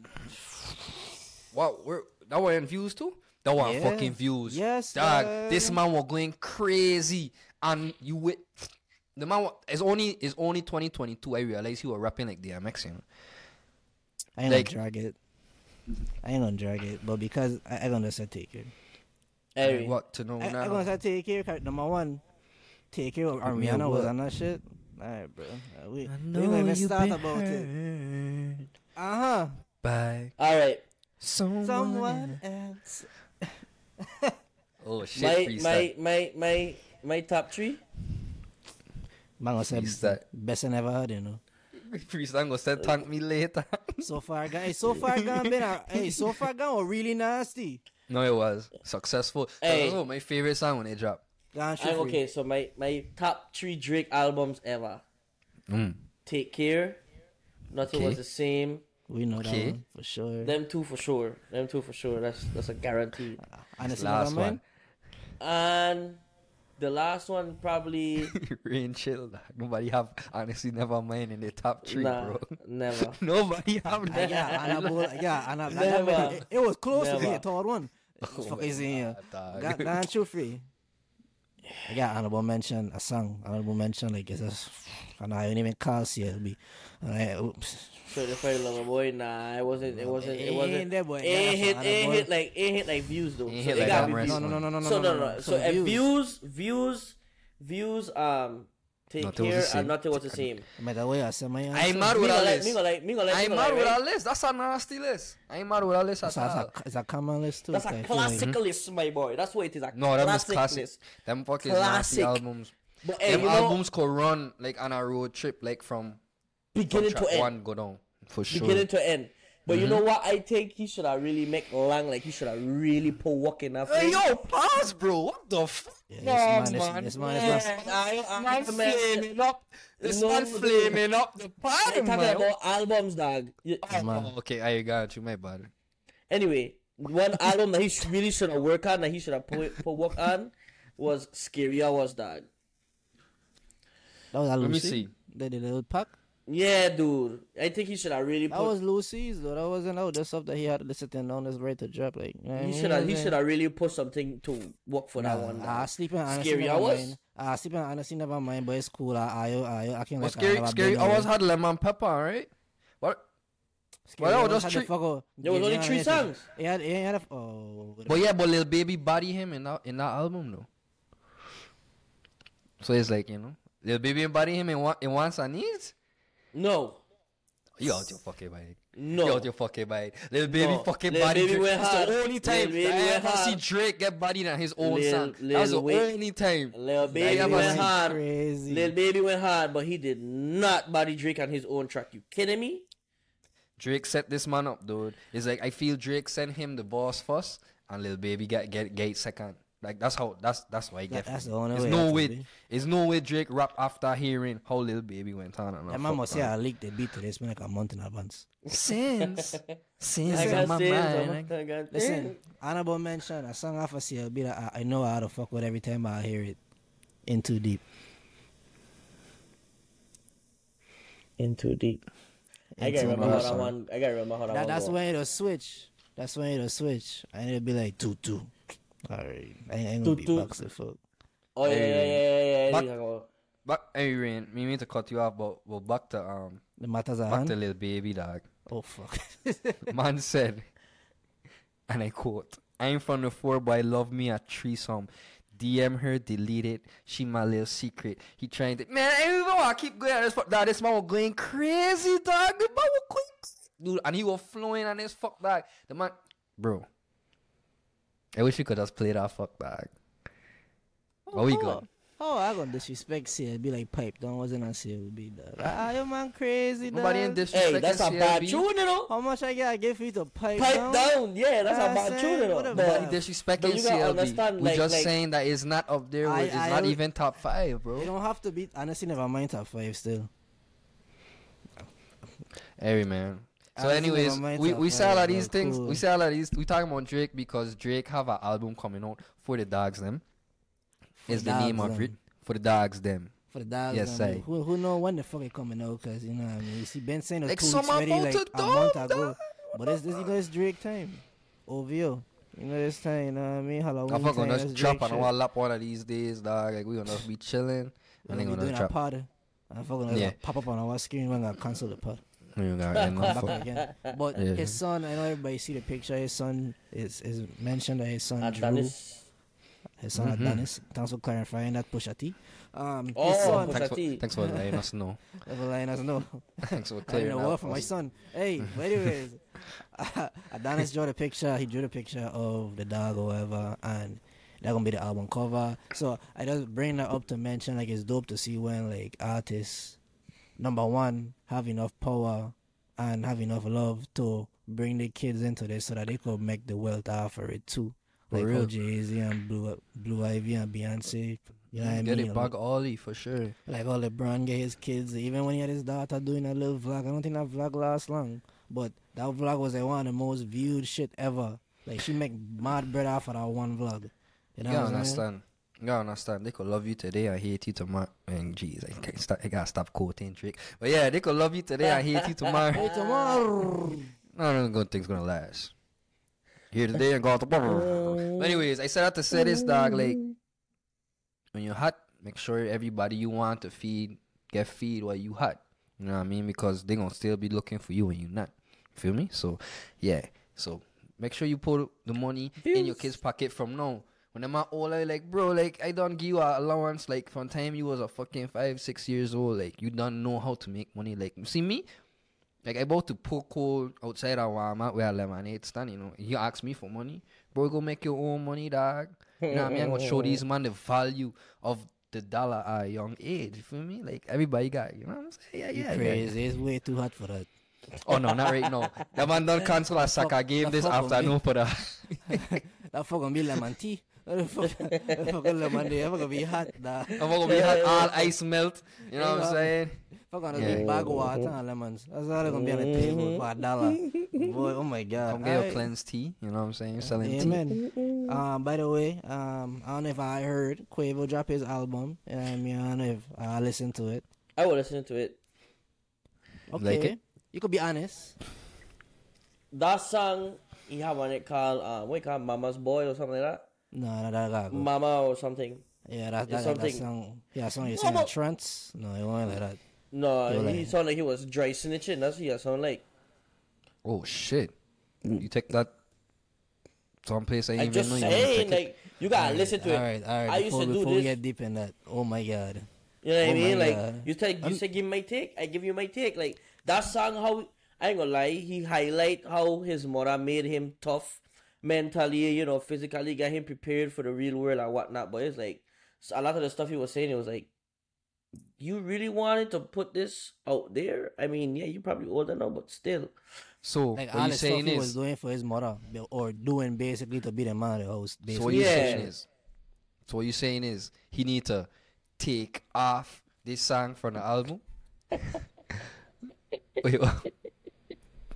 What? Where, that one views too? That one Yeah. fucking views. Yes, dog. dog. This man was going crazy, and you with the man. wa- It's only it's only 2022. I realized he was rapping like DMX. You know. I ain't Like- gonna drag it. I ain't gonna drag it, but because I, I gonna say take care. Hey, What to know I, I now? gonna say take care. 'cause Number one, take care. Of me a Ariana was what? on that shit. Alright, bro. Uh, we I we know gonna even you start about it. Uh huh. Bye. All right. someone. Someone else. Oh shit! My freestyle. my my my my top three. Man gonna say best I never heard. You know. freestyle gonna say thank me later. So far, gone. So far gone been. a- Hey, so far gone was really nasty. no, it was successful. Hey. That was my favorite song when it dropped. Gone I'm okay. So my my top three Drake albums ever. Mm. Take care. Nothing Okay. was the same. We know Okay. that one for sure. Them two for sure. Them two for sure. That's that's a guarantee. Honestly, Last man. one. And the last one probably Rain chill. dog. Nobody have honestly never mind in the top three, nah, bro. never. Nobody have Uh, that. yeah, Annabelle, yeah, Annabelle. Never. It, it was close to Never. be a third one. Oh Fuck my is in here. God, Got dog. got you free. I got honorable mention, a song, honorable mention, like it's just, and I didn't even call CLB. And I, oops. So the fight lover boy, nah, it wasn't. It wasn't. it It wasn't. ain't that boy. It Yeah, ain't hit. It ain't hit like. It ain't hit like views though. Ain't so hit it like gotta that be rest views. No, no, no, no, no, So no, no, no. So, So if views. views, views, views, um, take Nothing the care same. and nothing was the same. By the way, I said my I ain't answer. mad with gonna our like. list. Me gonna like. Me gonna like. I me mad like, with right? our list. That's a nasty list. I ain't mad with our list at It's a, it's, all. a, it's a common list too. That's so a I like- classic list, my boy. That's what it is. A No, them is classic classic. list. Them fucking Classic. nasty albums. But hey, Them you know, albums could run like on a road trip, like from, from beginning track to end. one go down for sure. beginning to end. But Mm-hmm. you know what? I think he should have really make Lang like he should have really put work in that. Hey yo, pause, bro. What the fuck? Yeah, this man, this, this man, this man, I, I, man flaming up. This No, man no, flaming up the I'm party, talking man. about albums, dog. You- Oh, okay, I got you, my bad. Anyway, one album that he sh- really should have worked on, that he should have put, put work on, was Scary Hours, dog. That was a Let me Lucy. see. The, the little pack. Yeah, dude. I think he should have really That put. was Lucy's though. That wasn't out. That's stuff that he had to sit down is ready to drop. Like you know what I he mean? should have. He should have really put something to work for that one. Ah, dog. sleeping honestly Scary never Hours? mind. Ah, sleeping honestly never mind. But it's cool. I, I, I, I can Well, like. scary, I never scary been hours had lemon pepper, right? What? Scary well, Hours just three- the fuck There was Yeah, only yeah, three yeah, songs. He had, he had a, oh. But yeah, but Lil Baby body him in that in that album though. So it's like you know, Lil Baby body him in one in wants and needs. No, You out your fucking mind. no. You out your fucking mind. Lil Baby No. fucking Lil body. Baby Drake. went That's hard. the only time Baby I went ever see. Drake get bodied on his own Lil- song. Lil That's the Wayne- only time. Lil I Baby ever went seen. hard. Crazy. Lil Baby went hard, but he did not body Drake on his own track. You kidding me? Drake set this man up, dude. It's like I feel Drake sent him the boss first, and Lil Baby get get get second. Like that's how that's that's why I get. That- that's from the it. only It's way no way. could. It's no way Drake rap after hearing how Lil Baby went on and That all man must say. I leaked the beat to this man like a month in advance. Sins, sins I got my sins mind. my- I got Listen, honorable mention, a song off of CLB that I, I know how to fuck with every time I hear it. In too deep. In too deep. In I gotta remember my how that one. I gotta remember how that, That, one. that's go. when it'll switch. That's when it'll switch. And it'll be like two two. Alright. I ain't, I ain't gonna Toot, be toot. boxing fuck. Oh yeah, yeah, yeah, yeah, yeah. But- yeah. yeah. But hey, Rain, me mean to cut you off, but well, back to um, The matters at back to Lil Baby dog. Oh fuck. Man said, and I quote, I'm from the four boy, love me a threesome. DM her, delete it. She my little secret. He trying to man, I don't even want to keep going on this fuck dog. This man was going crazy, dog. The man was going dude, and he was flowing on this fuck dog. The man, bro. I wish we could just play that fuck dog. But we good. Oh, I gonna disrespect CLB like pipe down wasn't on CLB dog. Ah, you man crazy dog. Nobody in disrespect. Hey, that's a bad tune, you know. How much I gotta give you to pipe, Pipe down? down, yeah, that's Yeah, a bad saying, tune, you know. Nobody disrespecting you CLB. understand, we like- just like- saying that it's not up there. I- it's I not al- even top five, bro. You don't have to be honestly never mind top five still. Hey man. So, I anyways, we, we say all of these things. cool. We say all of these. We talking about Drake because Drake have an album coming out for the dogs. Them is the Dogs name of Them. it for the dogs. Them. For the dogs, Yes, them, I- Who, who know when the fuck it coming out? Cause you know what I mean. You see, Ben saying Like two weeks about like a month ago. But it's this, you know, it's Drake time. OVO. You know this time, you know what I mean? Halloween I fuck gonna just drop on our lap one of these days, dog. Like we gonna be chilling and they gonna doing a party. I fuck gonna Yeah. pop up on our screen when I cancel the pod. You got end Come fuck. again. But Yeah. his son, I know everybody see the picture. His son is is mentioned that his son Drew, Adonis. his son Mhm. Adonis. Thanks for clarifying that, Pusha T. Um, his Oh, son, Pusha Thanks for, T. thanks for letting us know. Never letting us know. Thanks for I don't clearing know that what for my us. son. Hey, but anyways, Adonis drew the picture. He drew the picture of the dog or whatever, and that gonna be the album cover. So I just bring that up to mention like it's dope to see when like artists, number one, have enough power and have enough love to bring the kids into this so that they could make the wealth out offer it too. For Like real. Jay Z and Blue Blue Ivy and Beyonce. You know what I Get mean? it back, Ollie, for sure. Like all LeBron get his kids, even when he had his daughter doing a little vlog. I don't think that vlog lasts long, but that vlog was like one of the most viewed shit ever. Like she make mad bread off of that one vlog. You know gotta what saying? understand. Gotta understand. They could love you today and hate you tomorrow. And jeez, I, can't I gotta stop quoting Drake. But yeah, they could love you today and hate you tomorrow. Hey, tomorrow. Them good things gonna last. Here today and gone tomorrow. But anyways, I said out to say this, dog. Like, when you're hot, make sure everybody you want to feed get feed while you hot. You know what I mean? Because they gonna still be looking for you when you're not. Feel me? So, yeah. So make sure you put the money in your kid's pocket from now. When I'm older, like bro, like I don't give you a allowance. Like from time you was a fucking five, six years old, like you don't know how to make money. Like you see me, like I about to pour cold outside of Walmart where lemonade stand, you know. You ask me for money, bro, go make your own money, dog. You know what I mean? I'm gonna show these man the value of the dollar at a young age. You feel me? Like everybody got, you know what I'm saying? Yeah, You yeah, yeah. crazy. It's way too hot for that. Oh no, not right now. The man done cancel a soccer game this fuck with me. afternoon for that. That fuck gonna be lemon tea. What the fuck? that fucking lemon tea. That fuck gonna be hot. Nah. I'm gonna be hot, all ice melt. You know what I'm saying? Fuck on a Yeah. big bag of water and lemons. That's all they're gonna be on the table for a dollar. Boy, oh my god. Come get your Alright. cleanse tea. You know what I'm saying? You're selling tea. Amen. Um, by the way, um, I don't know if I heard Quavo drop his album. Um, I don't know if I listened to it. I will listen to it. Okay. Like it? You could be honest. That song, he have one it called, uh, what you call Mama's Boy or something like that? No, no, that gotta go. Mama or something. Yeah, that, that, that, that song. Yeah, song you're saying trance. No, it wasn't like that. No, You're he like- sounded like he was dry snitching. That's what he sound like. Oh shit! You take that someplace I I ain't even just know you wanna saying, like, you gotta listen to it. All right, all right. I used before to do before we get deep in that, oh my god. You know what Oh I mean? Like God. you take you I'm- say give me my take, I give you my take. Like that song how I ain't gonna lie, he highlight how his mother made him tough mentally, you know, physically, get him prepared for the real world and whatnot. But it's like so a lot of the stuff he was saying, it was like you really wanted to put this out there? I mean, yeah, you probably older now, but still. So Like what all you the stuff saying he was doing for his mother, or doing basically to be the man of the house. so what Basically. you Yeah. saying is, so what you saying is, he need to take off this song from the album. wait, what?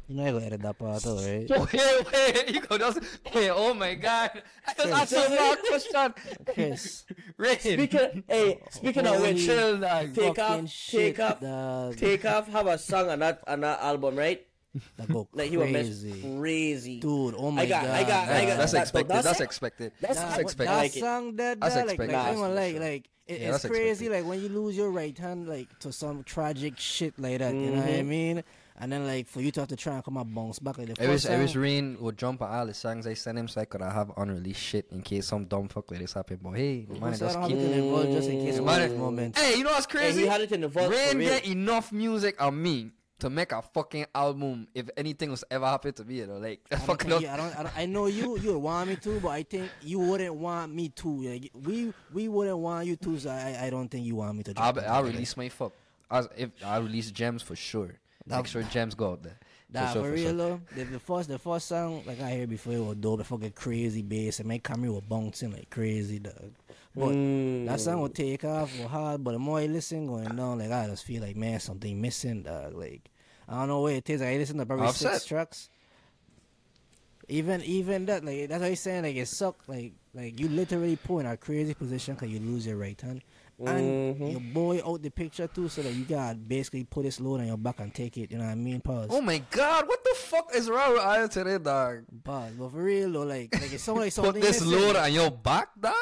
You know, I gotta edit that part right? wait, wait, you go just wait. Oh my god! I just asked a wrong question. Chris, Rain, Speaking hey, speaking of which chill, dog. take fucking off shit, take off dog. Takeoff have a song on that on that album, right? That go Like he was crazy. crazy. Dude, oh my I got- god. I got- I got- That's that- expected. that's That's expected. That's That's That, expected. that like song that, That's that like, like, expected. Ain't like, for like it, Yeah, it's that's crazy expected. like when you lose your right hand like to some tragic shit like that, you know what I Mhm. mean? And then like for you to have to try and come and bounce back like the I wish, I wish Rain would jump on all the songs I send him so I could have unreleased shit in case some dumb fuck like this happen. But hey, the man so just keep. it in the vault just in case Man, moment. Hey, you know what's Hey, crazy? he had it in the vault Rain get enough music on me to make a fucking album if anything was ever happened to me. You know, like I fucking think you- I don't, I don't. I know you. You would want me to, but I think you wouldn't want me to. Like we, we wouldn't want you to. So I, I don't think you want me to. I'll, I'll release my fuck. As if I release gems for sure. That- Make sure gems go out there. Nah, sure, for, for real sure. though, the, the first the first song like I heard before it was dope, the fucking crazy bass and my camera was bouncing like crazy dog. But Mm. that song would take off was hard, but the more I listen going down, like I just feel like man something missing dog. Like I don't know what it is. I listen to probably six tracks. Even even that like that's what he's saying like it sucked like like you literally put in a crazy position because you lose your right hand. And Mhm. your boy out the picture too, so that you gotta basically put this load on your back and take it. You know what I mean? Pause. Oh my god, what the fuck is wrong with I today, dog? Pause. But for real though, like like it's sound like something. Put this missing. load on your back, dog.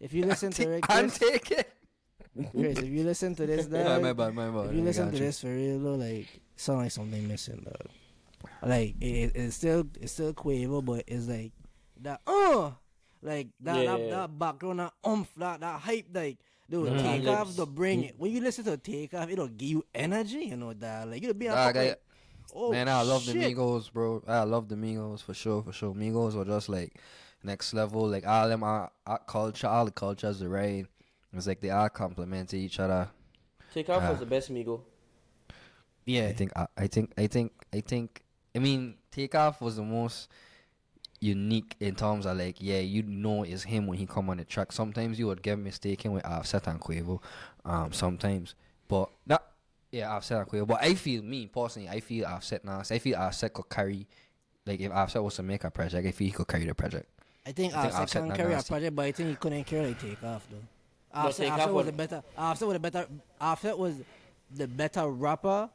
If you listen to it, and Chris, take it. Chris, if you listen to this, Nah, dog, my bad, my bad. if you I listen got to you. this for real though, like it sound like something missing, dog. Like it, it- it's still it's still Quavo, but it's like that uh like that Yeah. that, that background, that umph, that that hype, like. Dude, Mm. Takeoff Lips. to bring it. When you listen to Takeoff, it'll give you energy, you know that. Like you'll be Dog, I- like, oh, Man, I love the shit. Migos, bro. I love the Migos for sure, for sure. Migos were just like next level. Like all them art, art culture, all the cultures are right. It's like they all complement each other. Takeoff Ah. was the best Migo. Yeah, I think, I, I think, I think, I think. I mean, Takeoff was the most unique in terms of like, yeah, you know it's him when he come on the track. Sometimes you would get mistaken with Offset and Quavo, um, sometimes, but not. Yeah, Offset and Quavo. But I feel me personally, I feel Offset now. I feel Offset could carry. Like if Offset was to make a project, I feel he could carry the project. I think I think Offset Offset can not carry a project, but I think he couldn't carry Takeoff though. But Offset, Offset was was- a better. Offset was a better. Offset was the better rapper,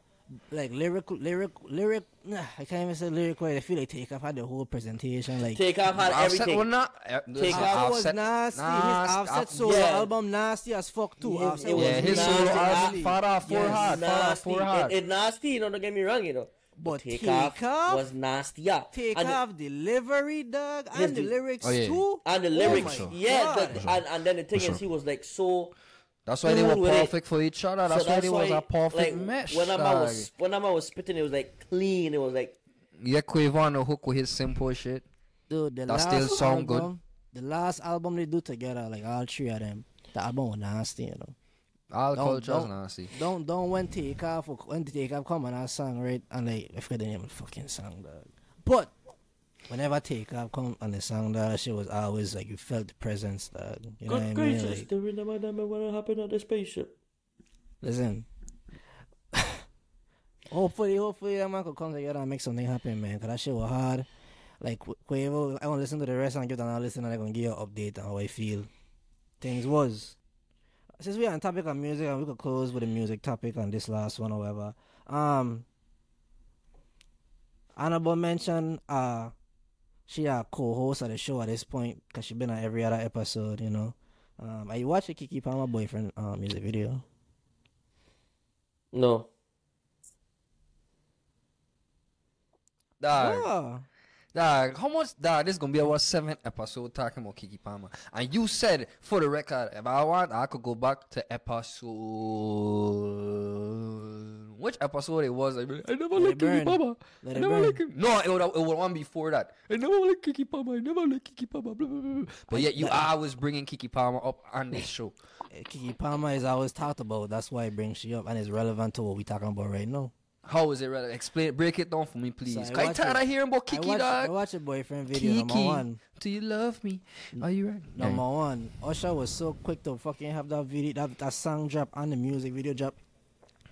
like lyric, lyric, lyric. Nah, I can't even say lyric. Right, I feel like Takeoff had the whole presentation. Like Takeoff had Offset everything. will not. uh, Take uh, Offset was Offset- nasty. nasty, His Offset Off- solo yeah. album nasty as fuck too. Yeah, Offset it was Yeah, his nasty. solo album, Far Off, Four Yes. Hard, Far Off. Four Hard. It, it nasty, you know, don't get me wrong, you know. But Take Take off Off, was nasty, yeah. Take and, the- off delivery, dog, and the the- lyrics Oh, yeah. too. and the Oh lyrics, my yeah. God. the- and, and then the thing For is, sure. he was like so. That's why they were Dude, with it. perfect for each other. That's so why they was a perfect like, mesh. When I'm was when I'm was spitting, it was like clean. It was like Yeah, Quavo on the hook with his simple shit. Dude, the That last still sound good. The last album they do together, like all three of them, the album was nasty, you know. All Don't- cultures don't- nasty. Don't don't when Takeoff or when Takeoff come on that song right and like I forget the name of the fucking song dog. But whenever I Takeoff come on the song that shit was always like you felt the presence dog. You know what I good mean? gracious, Like, the of them what happened at the spaceship. listen, hopefully, hopefully that man could come together and make something happen, man. Cause that shit was hard. Like I want to listen to the rest and give them a listen, and I'm gonna give you an update on how I feel. Things was. Since we're on topic of music, and we could close with a music topic on this last one, or whatever. Um, honorable mention. Uh, she a co-host of the show at this point because she been on every other episode. You know. Um, are you watching Keke Palmer boyfriend uh, music video? No. Dog, Oh. Dog, how much? Dog, this gonna be our seventh episode talking about Keke Palmer. And you said, for the record, if I want, I could go back to episode. Which episode it was? I, like, I never liked Keke. Palmer. I never liked him. No, it would, it would one before that. I never liked Keke Palmer. I never liked Keke Palmer. Blah, blah, blah. But yet you always bringing Keke Palmer up on this show. Keke Palmer is always talked about. That's why it brings she up and it's relevant to what we talking about right now. How is it relevant? Explain, break it down for me, please. So I Cause I tired it- of hearing about I Keke, watch, I dog. watch a boyfriend video number one. do you love me? Are you right? Number one, Usher was so quick to fucking have that video, that, that song drop and the music video drop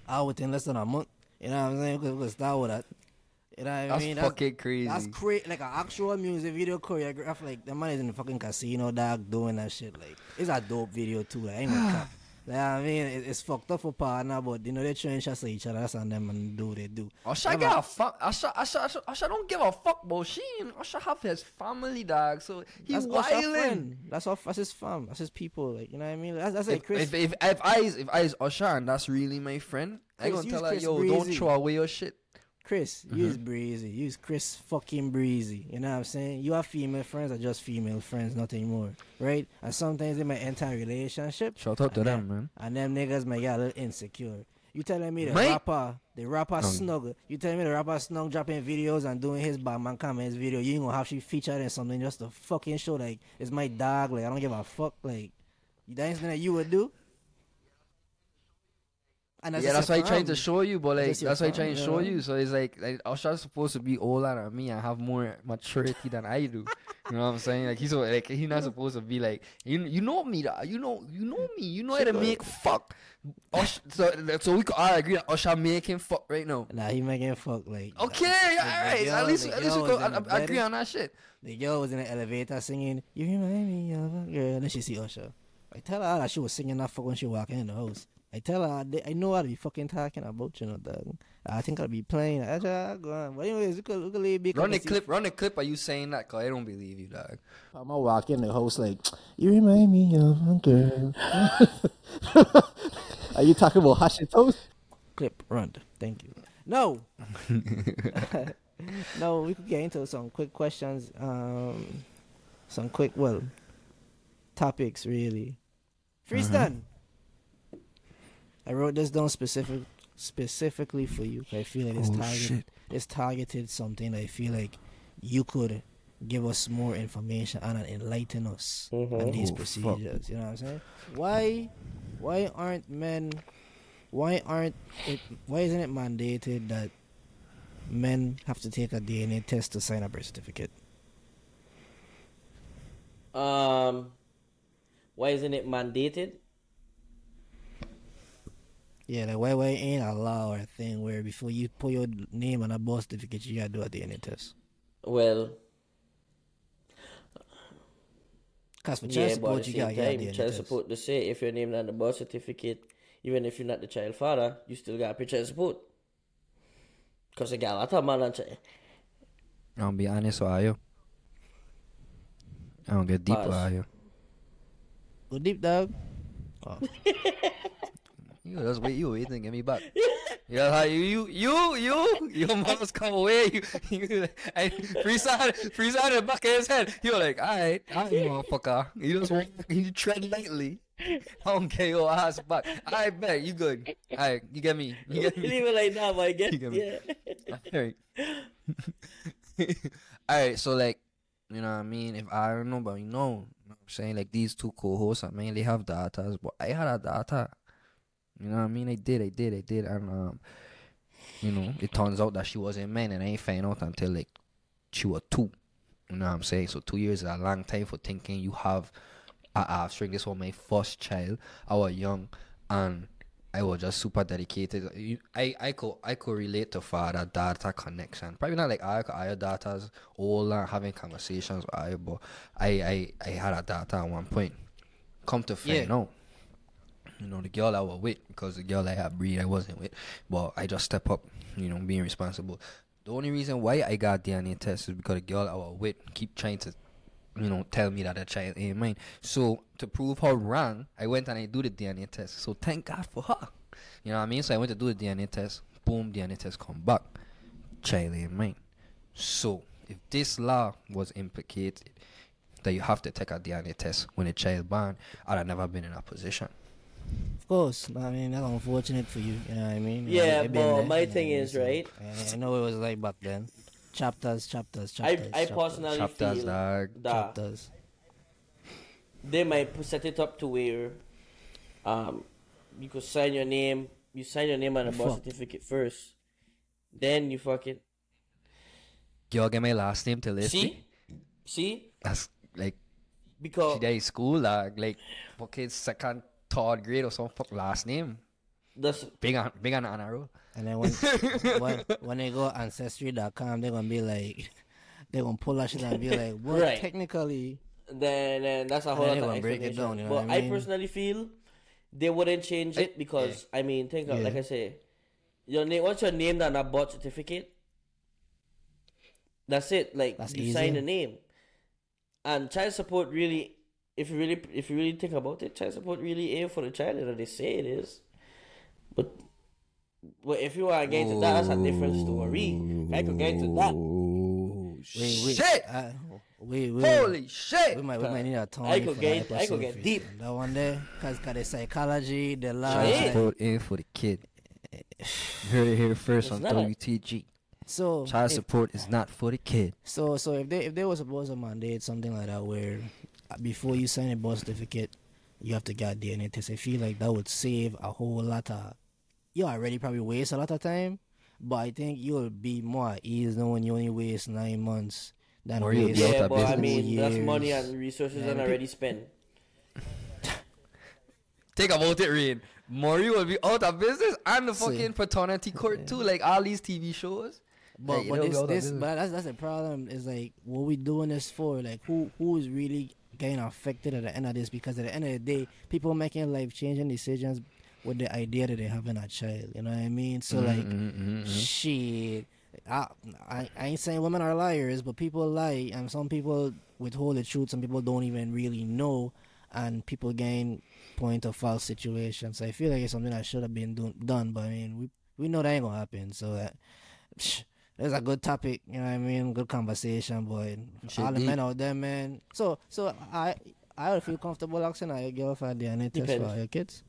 out within less than a month. You know what I'm saying? We could, we could start with that. You know what I That's mean? fucking crazy. That's crazy. Like an actual music video choreograph. Like the man is in the fucking casino, dog, doing that shit. Like it's a dope video too. Like ain't no cap. Like, I mean, it, it's fucked up for partner, but you know they trying shots at each other. That's on them and do what they do. Usher give a- fuck. Usher, Usher, Usher, Usher don't give a fuck about Sheen. Usher have his family, dog. So he's That's wilding. That's all. That's his fam. That's his people. Like you know what I mean. That's, that's like If, Chris. if, if, if I is if I is Usher and that's really my friend, I gonna tell her, Chris yo, don't throw away your shit. Chris, Mm-hmm. use breezy. Use Chris fucking breezy. You know what I'm saying? You have female friends or just female friends, nothing more, right? And sometimes they might enter a relationship. Shout out to and them, man. And them niggas might get a little insecure. You telling me the Mate. rapper, the rapper snug, you telling me the rapper snug dropping videos and doing his Batman comments video, you ain't gonna have she featured in something just to fucking show like it's my dog, like I don't give a fuck, like that ain't something that you would do. And yeah, that's why he trying to show you, but like That's why fam, trying to show you. So it's like, like Usher's supposed to be older than me and have more maturity than I do. You know what I'm saying? Like he's so- like he's not supposed to be like you. You know me, dog. You know you know me. You know how to make fuck. So so we could all agree that Usher making fuck right now. Nah, he making fuck like. Okay, the- all right. the At least at least we girl could was in the I- I agree on that shit. The girl was in the elevator singing, "You remind me of a girl." And then she see Usher. I tell her that she was singing that fuck when she walking in the house. I tell her I, I know how to be fucking talking about you know dog. I think I'll be playing. I just go on. But anyways, we could we could leave. Run the clip. Run the clip. Are you saying that? Cause I don't believe you, dog. I'm gonna walk in the house like, you remind me of a girl. Are you talking about hash and toast? Clip run. Thank you. No. no, we could get into some quick questions. Um, some quick well topics really. Freestyle. I wrote this down specific specifically for you. I feel like it's Oh, targeted. shit. It's targeted something. I feel like you could give us more information and enlighten us on these Oh, fuck. procedures. You know what I'm saying? Why, why aren't men? Why aren't it? Why isn't it mandated that men have to take a DNA test to sign a birth certificate? Um, why isn't it mandated? Yeah, like why why ain't a law or a thing where before you put your name on a birth certificate you gotta do a DNA test? Well, Cause for child yeah, but support at the you gotta same get a time, DNA child test. support to say if your name on the birth certificate, even if you're not the child father, you still got to pay child support. Cause I got a lot of man and child. I'll be honest with you. I don't get deep Pause. with you. Go deep dog. Oh. You just wait, you waiting, get me back. Yeah, how you, you, you, you, your mom's come away. You, you, and freestyle, freestyle in the back of his head. You're like, alright, alright, motherfucker. You just walk, you tread lightly. I don't care your ass back. I bet you good. Alright, you get me. You get me. Leave it like that, but I get You get me. yeah. Alright. Alright, so like, you know what I mean? If I don't know, but you know, you know I'm saying? Like these two co-hosts, I mean, they have daughters, but I had a daughter. You know what I mean? I did, I did, I did. And, um, you know, it turns out that she wasn't man, and I ain't find out until like she was two. You know what I'm saying? So two years is a long time for thinking you have a offspring. This was my first child. I was young, and I was just super dedicated. You, I I could I could relate to father daughter connection. Probably not like I I daughters all and having conversations with I, but I I I had a daughter at one point. Come to find Yeah. out, you know, the girl I was with because the girl I had breed I wasn't with, but I just step up, you know, being responsible. The only reason why I got DNA test is because the girl I was with keep trying to you know, tell me that the child ain't mine. So to prove her wrong, I went and I do the DNA test. So thank God for her. You know what I mean? So I went to do the DNA test. Boom, DNA test come back. Child ain't mine. So if this law was implicated, that you have to take a DNA test when a child born, I'd have never been in a position. Of course, I mean that's unfortunate for you. You know what I mean? Yeah, I- I but there, my thing what I mean? is, So, right? I, I know it was like back then. Chapters, chapters, I chapters. I chapters, personally Chapters, feel dog. that chapters. they might set it up to where um you could sign your name you sign your name on a birth certificate first then you fucking Girl, get my last name to list. see see That's like because she there in school, dog. Like fucking second, third grade or some fuck last name. that's Big on big on honor roll. And then when when when they go ancestry.com, they're gonna be like, they're gonna pull that shit out and be like, well, Right. technically, then then that's a whole then lot they of gonna break it down, you know but what I I, personally feel they wouldn't change it because I mean think of Yeah. like I say your name once you're named on a birth certificate that's it like That's you easy. sign the name and child support really if you really if you really think about it child support really ain't for the child you know they say it is but but if you are to get into that that's a different story I could get into that wait, wait, Shit! uh, wait, wait, Holy shit! We might, we might need a Tony I could get- I could get deep. That one there, cause, cause the psychology, the law. Child support in for the kid. Heard it here first It's on not WTG. So Child if- support is not for the kid. So so if they if they were supposed to mandate something like that where before you sign a birth certificate you have to get DNA test, I feel like that would save a whole lot of you already probably waste a lot of time, but I think you'll be more at ease knowing you only waste nine months than Or waste yeah of but I business. mean that's money and resources Yeah, and pe- already spent Think about it, Rain. Maury will be out of business and the See. fucking paternity court too, like all these TV shows. But Like, but this this but that's that's the problem is like what we doing this for? Like who who is really getting affected at the end of this? Because at the end of the day, people making life changing decisions with the idea that they're having a child. You know what I mean? So mm, like Mm-hmm, shit. I, I I ain't saying women are liars, but people lie, and some people withhold the truth. Some people don't even really know, and people gain point of false situations. So I feel like it's something that should have been do- done, but I mean, we we know that ain't gonna happen. So that there's a good topic, you know what I mean? Good conversation, boy. Shit All the deep. men out there, man. So so I I would feel comfortable asking a girl for a DNA test Depends. for your kids.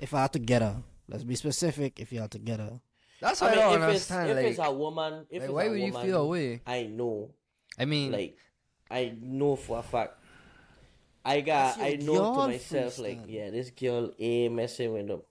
If I had to get her, let's be specific. If you had to get her. That's I why I, mean, don't if it's, understand. if like, it's a woman, if like, it's why a would you feel away? I know, I mean, like, I know for a fact. I got, I know to myself, like, yeah, this girl ain't messing with them.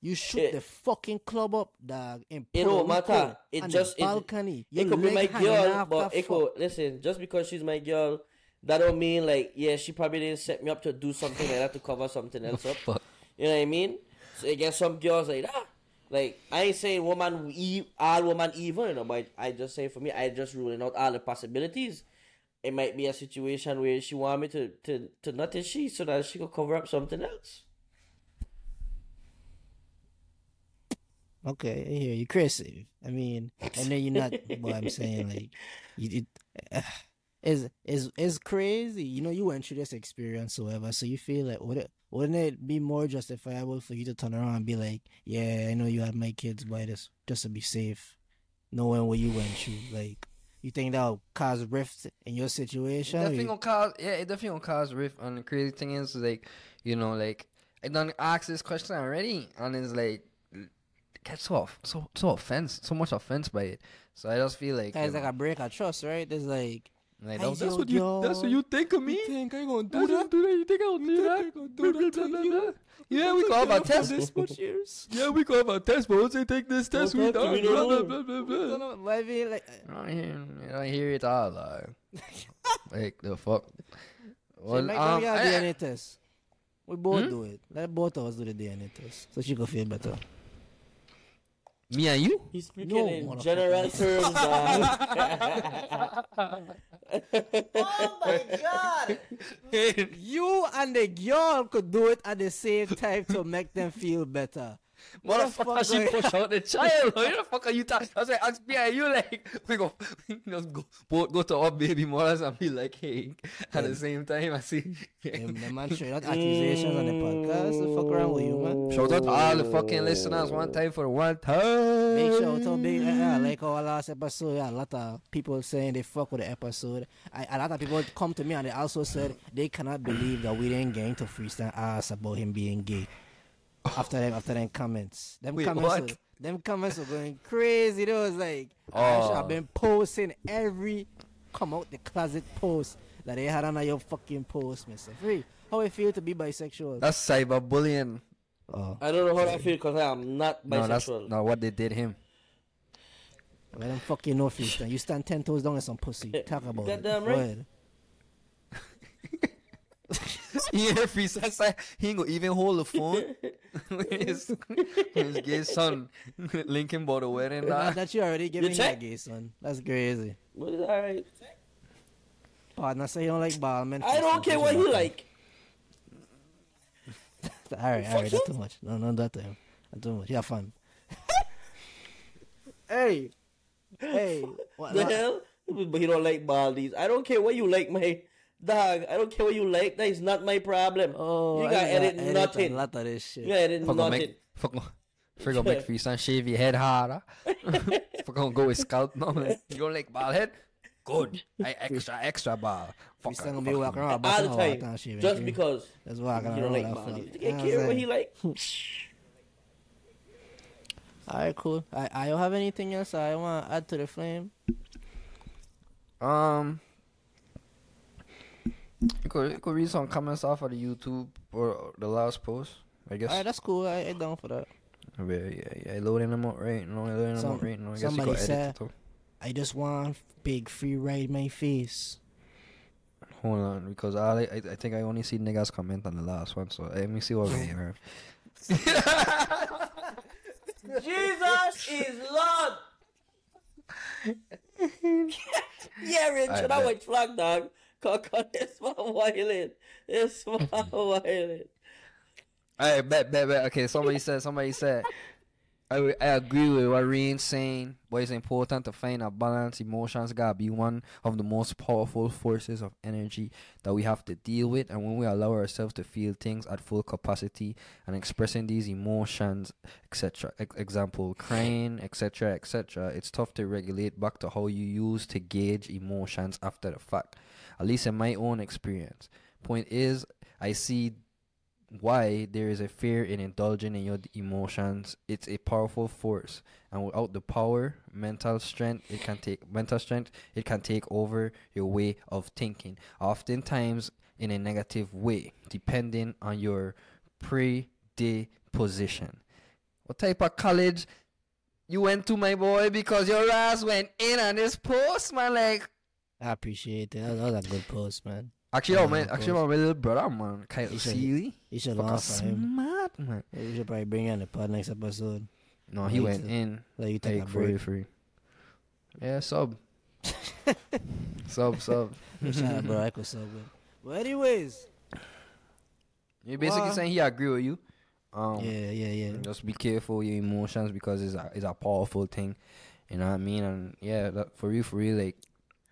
You shoot It- the fucking club up, dog. In It don't matter. It just it- balcony. It, Your could be my girl, but it could listen. Just because she's my girl, that don't mean like, yeah, she probably didn't set me up to do something like that to cover something else up. fuck. You know what I mean? So you get some girls like that. Like I ain't saying woman e- all woman evil, you know, but I just say for me, I just ruling out all the possibilities. It might be a situation where she want me to to to his she so that she could cover up something else. Okay, I hear you, Chris. I mean, I know you're not. what I'm saying like, you, it, is is is crazy. You know, you went through this experience, whatever. So you feel like would it wouldn't it be more justifiable for you to turn around and be like, yeah, I know you had my kids by this just to be safe, knowing what you went through. Like, you think that will cause rift in your situation? or definitely gonna cause yeah, it definitely gonna cause rift. And the crazy thing is like, you know, like I done asked this question already, and it's like get so off, so so offense, so much offense by it. So I just feel like, you like know, a break of trust, right? There's like, like, oh, that's yo, what you that's what you think of me. you think I gonna do that? do that. You think I'll do that? gonna blah, blah, blah, blah. Yeah, we go have test. This much years. Yeah, we go have test, but once they take this test, we to done. Blah, blah, blah, blah, blah. don't I mean, like, I don't hear, I don't hear it all. Like, like the fuck. Well, make um, your I- DNA test. We both do it. Let both of us do the DNA test, so she could feel better. Me and you? He's speaking No, in general terms. Uh. Oh my god! you and the girl could do it at the same time to make them feel better. Motherfucker, she push out the child. What the fuck are you talking? I was like, ask me, are you like, we go, just go, go to our baby mothers and be like, hey, at the same time, I see. Them, them man straight out accusations on the podcast. The fuck around with you, man? Shout out to all the fucking listeners one time for one time. Big shout out, big yeah, like our last episode. Yeah, a lot of people saying they fuck with the episode. I, a lot of people come to me and they also said they cannot believe that we didn't get into freestyle ass about him being gay. After them, after them comments, them Wait, comments, what? were, them comments were going crazy. It was like I Oh. should have been posting every come out the closet post that they had on your fucking post, Mister Free. How it feel to be bisexual? That's cyberbullying. oh, I don't know how that feel because I am not bisexual. No, that's bisexual. not what they did him. let them fucking know freestyle. You stand ten toes down in some pussy. Talk about it. Goddamn Go right. ahead. he hear he ain't gonna even hold the phone. with his, with his gay son Lincoln bought a wedding. That, That. that you already giving check? that gay son. That's crazy. But it's alright. Partner say you don't like ball man. I don't care what he like. Alright, alright, that's too much. No, no, that time. That's too much. Have fun. hey. Hey. What, The what- hell? But he don't like Baldies. I don't care what you like, my dog. I don't care what you like. That is not my problem. Oh, you gotta gotta edit, edit nothing. A lot of this shit. You gotta edit Fuck gonna nothing. make fuck gonna fuck gonna make freestyle shave your head harder. fuck gonna go with scalp now. Like, you don't like bald head? Good. I extra extra ball. Fuck Freestyle her, gonna be fuck walking her. around All busting the time. time Just man. because That's walking you don't around like that Baldies. fuck. You You know can't care what what he like. Alright, cool. I I don't have anything else I wanna add to the flame. Um, you could, you could read some comments off of the YouTube or the last post. I guess. Alright, that's cool. I, I down for that. yeah, yeah, yeah. I loading them up right. No, I loading them Some- up right. No, I guess you somebody could edit said- it too. I just want big free ride my face. Hold on, because I, I I think I only see niggas comment on the last one. So eh, let me see what we have. Jesus is Lord. yeah, Rich, I I bet. watch Flag Dog. It's my violin. It's my violin. I bet, bet, bet. Okay, somebody said, somebody said, I, I agree with what Reen's saying, but it's important to find a balance. Emotions gotta be one of the most powerful forces of energy that we have to deal with. And when we allow ourselves to feel things at full capacity and expressing these emotions, etc., ex- example, crying, etc., etc., it's tough to regulate back to how you used to gauge emotions after the fact. At least in my own experience. Point is, I see why there is a fear in indulging in your emotions. It's a powerful force, and without the power, mental strength, it can take mental strength. It can take over your way of thinking, oftentimes in a negative way, depending on your predisposition. What type of college you went to, my boy? Because your ass went in on this post, man. Like, I appreciate it. That, that was a good post, man. actually, oh, man, actually, my little brother, man, Kyle He said- Seeley. You should Fucking learn him. smart, man. We should probably bring you on the pod next episode. No, he Like went to- in. Let you take Like free, free. Yeah, sub. sub, sub. Shout out, bro. I could good. But anyways, You're basically Wow. saying he agree with you. Um, yeah, yeah, yeah. Just be careful your emotions because it's a it's a powerful thing. You know what I mean? And yeah, that for real, for real, like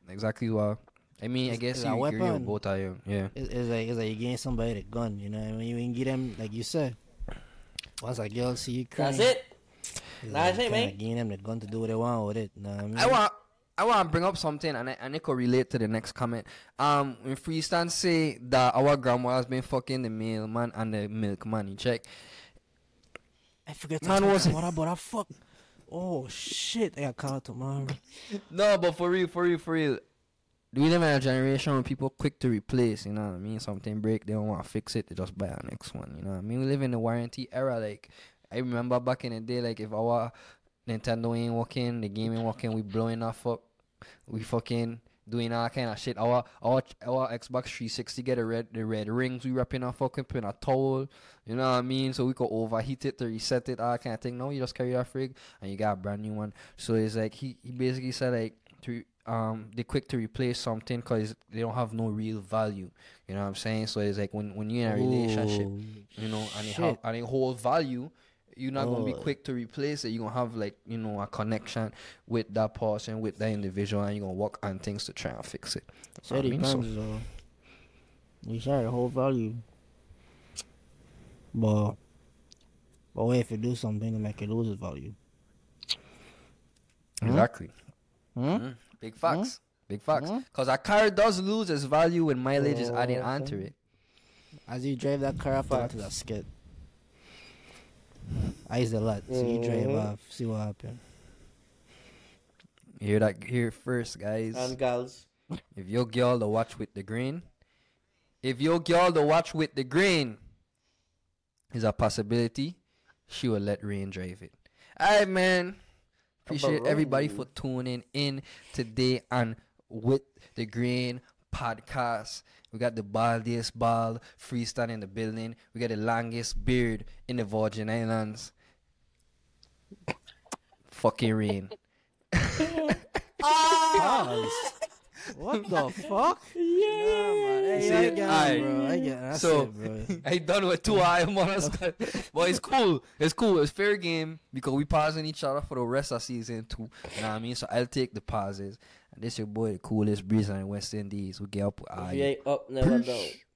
exactly what. I mean, I guess it's you a agree with weapon. both of you. Yeah. It's, it's like it's like you getting somebody the gun, you know. When you can get them, like you said, once a girl see you crying, That's it. it's That's like it, kinda man. Getting them the gun to do what they want with it. Know what I mean? I want I want to bring up something and I, and it could relate to the next comment. Um, when Freestyle say that our grandma has been fucking the mailman and the milkman, you check. I forget to Man talk was- about that, but I fuck. Oh shit! I got called tomorrow. No, but for real, for real, for real. We live in a generation where people quick to replace, you know what I mean? Something break, they don't want to fix it, they just buy a next one, you know what I mean? We live in the warranty era. Like, I remember back in the day, like, if our Nintendo ain't working, the game ain't working, we blowing off up. We fucking doing all kind of shit. Our our our Xbox 360 get the red the red rings. We wrapping our fucking pin a towel. You know what I mean? So we could overheat it to reset it, all kind of thing. No, you just carry that frig and you got a brand new one. So it's like he, he basically said like to um they quick to replace something because they don't have no real value. You know what I'm saying? So it's like when when you're in a relationship, you know, and it have and it hold value. You're not gonna be Oh. quick to replace it. You're gonna have like you know a connection with that person, with that individual, and you're gonna work on things to try and fix it. So I it mean, so- depends, though. You share the whole value. But, but what if you do something to make it lose its value? Exactly. Hmm? Mm, Big facts. Big facts. Because a car does lose its value when mileage is added Oh, onto it. As you drive that car up onto that skid. I use a lot. So you drive Mhm. off, see what happens. You hear that here first, guys. And gals. if your girl to watch With the Grain, if your girl to watch With the Grain is a possibility, she will let rain drive it. Alright, man. Appreciate everybody for tuning in today on With the Grain podcast. We got the baldiest ball freestyle in the building. We got the longest beard in the Virgin Islands. Fucking rain. Ah. What the fuck? Yeah, man. Hey, See I it? get it, Aight. bro. I get it. That's So- it, bro. I done with two eye monos. but it's cool. It's cool. It's fair game because we pausing each other for the rest of season two. You know what I mean? So I'll take the pauses. This your boy, the coolest breeze on the West Indies. We get up with If you ain't up, never down.